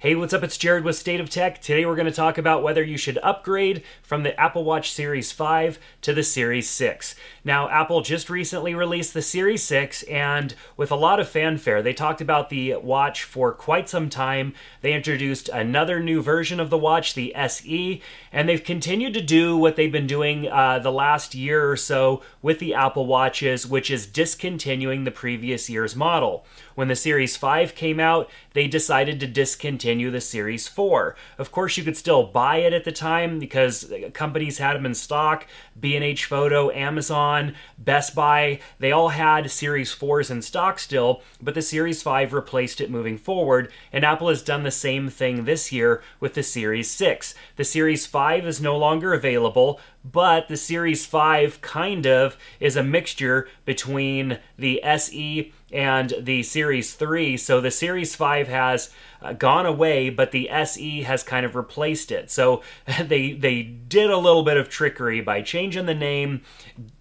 Hey, what's up? It's Jared with State of Tech. Today we're going to talk about whether you should upgrade from the Apple Watch Series 5 to the Series 6. Now, Apple just recently released the Series 6, and with a lot of fanfare, they talked about the watch for quite some time. They introduced another new version of the watch, the SE, and they've continued to do what they've been doing uh, the last year or so with the Apple Watches, which is discontinuing the previous year's model. When the Series 5 came out, they decided to discontinue the Series 4. Of course, you could still buy it at the time because companies had them in stock. B&H Photo, Amazon, Best Buy, they all had Series 4s in stock still, but the Series 5 replaced it moving forward, and Apple has done the same thing this year with the Series 6. The Series 5 is no longer available, but the Series 5 kind of is a mixture between the SE and the Series 3. So the Series 5 has uh, gone away, but the SE has kind of replaced it. So they they did a little bit of trickery by changing the name,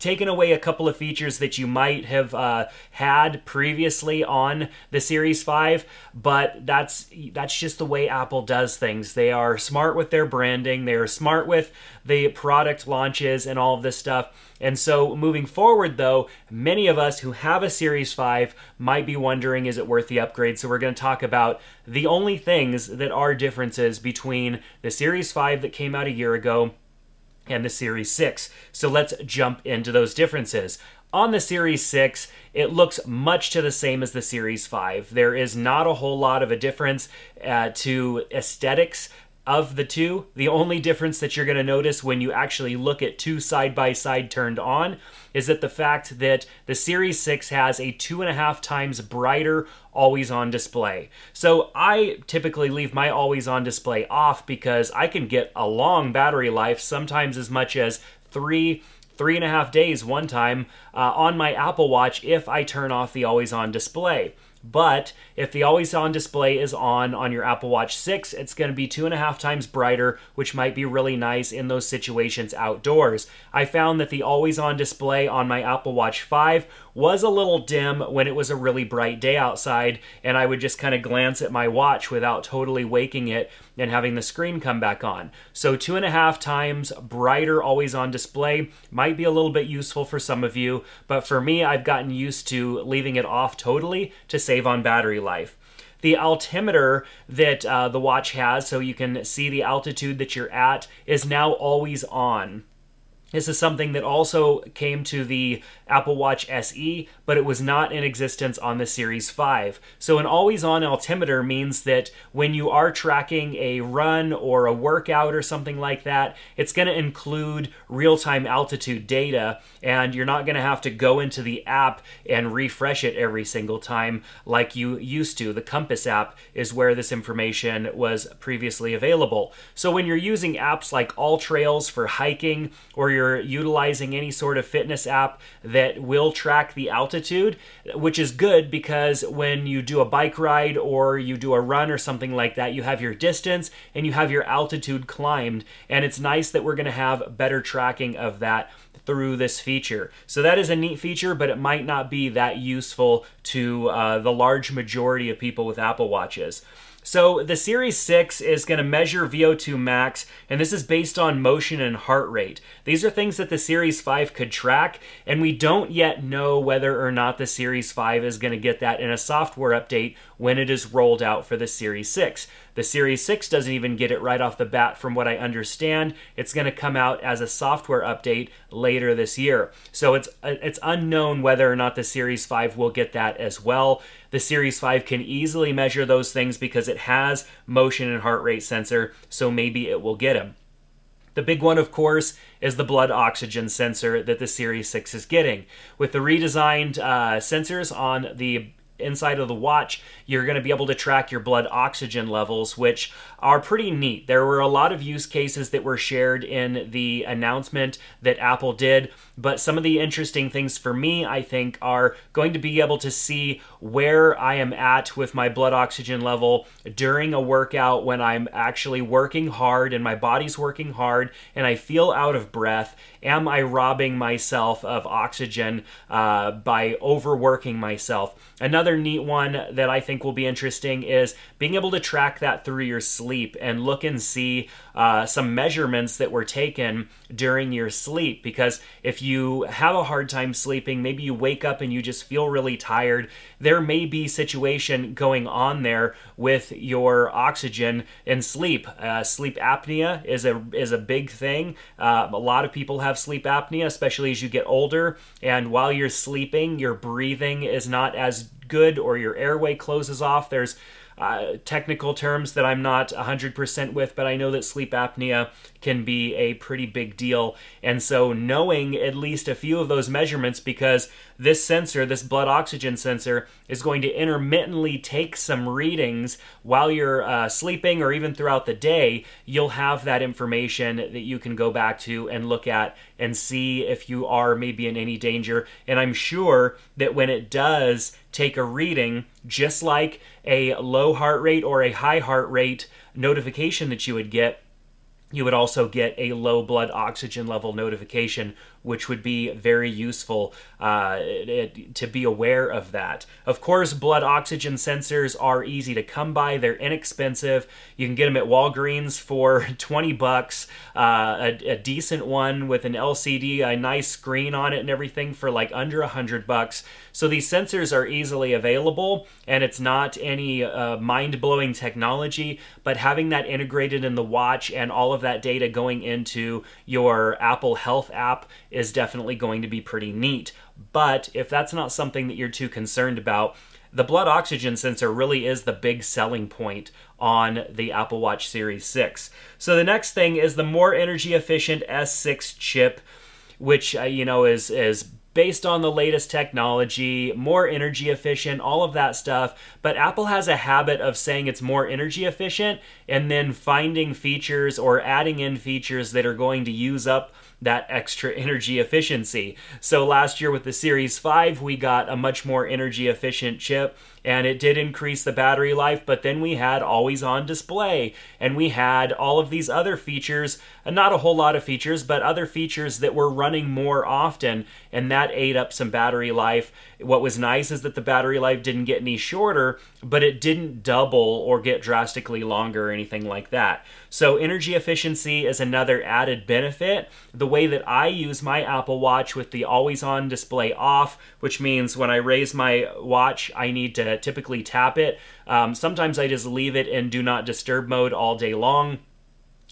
taken away a couple of features that you might have uh, had previously on the Series 5, but that's that's just the way Apple does things. They are smart with their branding, they are smart with the product launches and all of this stuff. And so moving forward though, many of us who have a Series 5 might be wondering is it worth the upgrade? So we're going to talk about the only things that are differences between the Series 5 that came out a year ago and the Series 6. So let's jump into those differences. On the Series 6, it looks much to the same as the Series 5. There is not a whole lot of a difference uh, to aesthetics of the two. The only difference that you're going to notice when you actually look at two side by side turned on is that the fact that the Series 6 has a two and a half times brighter always on display. So I typically leave my always on display off because I can get a long battery life, sometimes as much as three three and a half days one time uh, on my Apple Watch if I turn off the always on display. But if the always on display is on on your Apple Watch 6, it's going to be two and a half times brighter, which might be really nice in those situations outdoors. I found that the always on display on my Apple Watch 5 was a little dim when it was a really bright day outside, and I would just kind of glance at my watch without totally waking it and having the screen come back on. So, two and a half times brighter, always on display might be a little bit useful for some of you, but for me, I've gotten used to leaving it off totally to save on battery life the altimeter that uh, the watch has, so you can see the altitude that you're at, is now always on. This is something that also came to the Apple Watch SE, but it was not in existence on the Series 5. So, an always on altimeter means that when you are tracking a run or a workout or something like that, it's going to include real time altitude data, and you're not going to have to go into the app and refresh it every single time like you used to. The Compass app is where this information was previously available. So, when you're using apps like AllTrails for hiking or you're you're utilizing any sort of fitness app that will track the altitude, which is good because when you do a bike ride or you do a run or something like that, you have your distance and you have your altitude climbed. And it's nice that we're going to have better tracking of that through this feature. So that is a neat feature, but it might not be that useful to uh, the large majority of people with Apple Watches. So the Series 6 is going to measure VO2 max, and this is based on motion and heart rate. These are things that the Series 5 could track, and we don't yet know whether or not the Series 5 is going to get that in a software update when it is rolled out for the Series 6. The Series 6 doesn't even get it right off the bat, from what I understand. It's going to come out as a software update later this year. So it's it's unknown whether or not the Series 5 will get that as well. The Series 5 can easily measure those things because it has motion and heart rate sensor, so maybe it will get them. The big one, of course, is the blood oxygen sensor that the Series 6 is getting. With the redesigned uh, sensors on the inside of the watch, you're going to be able to track your blood oxygen levels, which are pretty neat. There were a lot of use cases that were shared in the announcement that Apple did, but some of the interesting things for me, I think, are going to be able to see where I am at with my blood oxygen level during a workout when I'm actually working hard and my body's working hard and I feel out of breath. Am I robbing myself of oxygen uh, by overworking myself? Another another neat one that I think will be interesting is being able to track that through your sleep and look and see uh, some measurements that were taken during your sleep. Because if you have a hard time sleeping, maybe you wake up and you just feel really tired, there may be situation going on there with your oxygen and sleep. Uh, sleep apnea is a is a big thing. Uh, a lot of people have sleep apnea, especially as you get older. And while you're sleeping, your breathing is not as good, or your airway closes off. There's uh, technical terms that I'm not 100% with, but I know that sleep apnea can be a pretty big deal. And so, knowing at least a few of those measurements, because this sensor, this blood oxygen sensor, is going to intermittently take some readings while you're uh, sleeping or even throughout the day, you'll have that information that you can go back to and look at and see if you are maybe in any danger. And I'm sure that when it does take a reading, just like a low heart rate or a high heart rate notification that you would get, you would also get a low blood oxygen level notification which would be very useful uh, it, to be aware of that. Of course, blood oxygen sensors are easy to come by. They're inexpensive. You can get them at Walgreens for 20 bucks. Uh, a, a, decent one with an LCD, a nice screen on it, and everything for like under 100 bucks. So these sensors are easily available, and it's not any uh, mind blowing technology, but having that integrated in the watch and all of that data going into your Apple Health app is definitely going to be pretty neat. But if that's not something that you're too concerned about, the blood oxygen sensor really is the big selling point on the Apple Watch Series 6. So the next thing is the more energy efficient S6 chip, which uh, you know is is based on the latest technology, more energy efficient, all of that stuff. But Apple has a habit of saying it's more energy efficient and then finding features or adding in features that are going to use up that extra energy efficiency. So last year with the Series 5, we got a much more energy efficient chip and it did increase the battery life, but then we had always on display and we had all of these other features, not a whole lot of features, but other features that were running more often and that ate up some battery life. What was nice is that the battery life didn't get any shorter, but it didn't double or get drastically longer or anything like that. So, energy efficiency is another added benefit. The way that I use my Apple Watch with the always on display off, which means when I raise my watch, I need to typically tap it. Um, sometimes I just leave it in do not disturb mode all day long.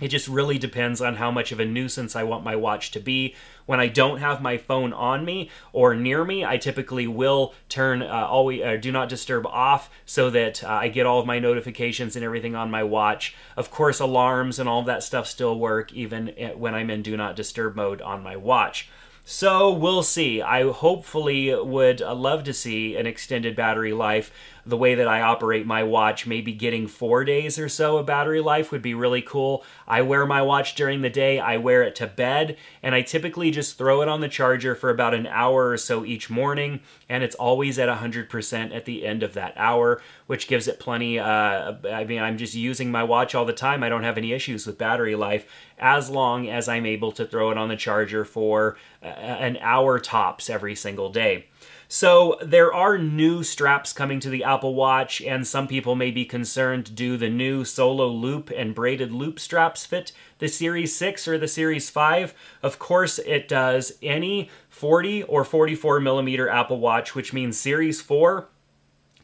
It just really depends on how much of a nuisance I want my watch to be. When I don't have my phone on me or near me, I typically will turn uh, always uh, do not disturb off so that uh, I get all of my notifications and everything on my watch. Of course, alarms and all that stuff still work even eh, when I'm in do not disturb mode on my watch. So we'll see. I hopefully would uh, love to see an extended battery life the way that I operate my watch, maybe getting four days or so of battery life would be really cool. I wear my watch during the day, I wear it to bed, and I typically just throw it on the charger for about an hour or so each morning, and it's always at 100% at the end of that hour, which gives it plenty. Uh, I mean, I'm just using my watch all the time. I don't have any issues with battery life as long as I'm able to throw it on the charger for uh, an hour tops every single day. So there are new straps coming to the Apple Watch, and some people may be concerned do the new solo loop and braided loop straps fit the Series 6 or the Series 5? Of course it does. Any 40 or 44 millimeter Apple Watch, which means Series 4,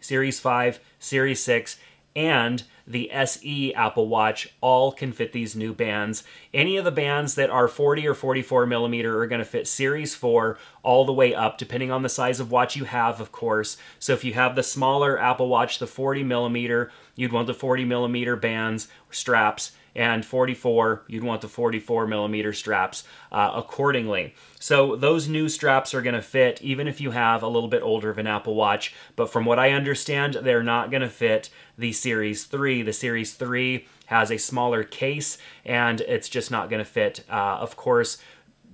Series 5, Series 6, and the SE Apple Watch all can fit these new bands. Any of the bands that are 40 or 44 millimeter are going to fit Series 4 all the way up, depending on the size of watch you have, of course. So if you have the smaller Apple Watch, the 40 millimeter, you'd want the 40 millimeter bands, straps and 44, you'd want the 44 millimeter straps uh, accordingly. So those new straps are going to fit even if you have a little bit older of an Apple Watch. But from what I understand, they're not going to fit the Series 3. The Series 3 has a smaller case and it's just not going to fit. Uh, of course,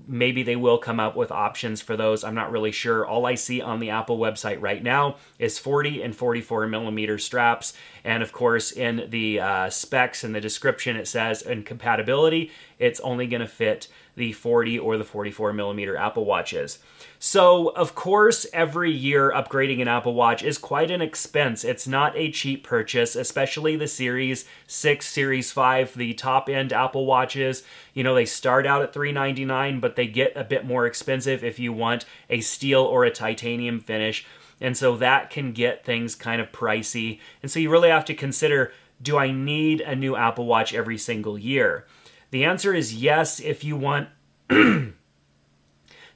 maybe they will come up with options for those. I'm not really sure. All I see on the Apple website right now is 40 and 44 millimeter straps. And of course, in the uh, specs and the description, it says in compatibility, it's only going to fit the 40 or the 44 millimeter Apple Watches. So, of course, every year upgrading an Apple Watch is quite an expense. It's not a cheap purchase, especially the Series 6, Series 5, the top end Apple Watches. You know, they start out at 399, but they get a bit more expensive if you want a steel or a titanium finish. And so that can get things kind of pricey. And so you really have to consider do I need a new Apple Watch every single year? The answer is yes if you want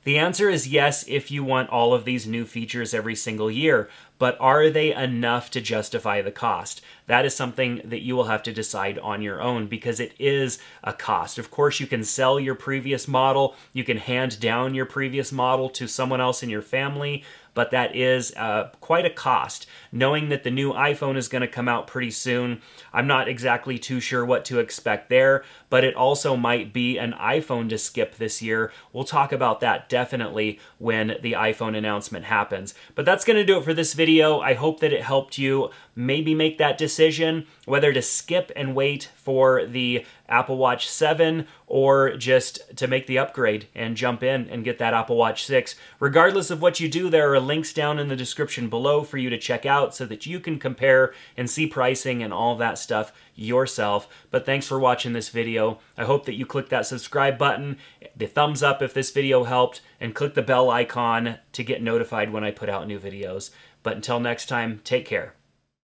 The answer is yes if you want all of these new features every single year, but are they enough to justify the cost? That is something that you will have to decide on your own because it is a cost. Of course, you can sell your previous model, you can hand down your previous model to someone else in your family, but that is uh, quite a cost. Knowing that the new iPhone is going to come out pretty soon, I'm not exactly too sure what to expect there, but it also might be an iPhone to skip this year. We'll talk about that definitely when the iPhone announcement happens. But that's going to do it for this video. I hope that it helped you maybe make that decision whether to skip and wait for the Apple Watch 7 or just to make the upgrade and jump in and get that Apple Watch 6. Regardless of what you do, there are links down in the description below for you to check out so that you can compare and see pricing and all that stuff yourself. But thanks for watching this video. I hope that you click that subscribe button, the thumbs up if this video helped, and click the bell icon to get notified when I put out new videos. But until next time, take care.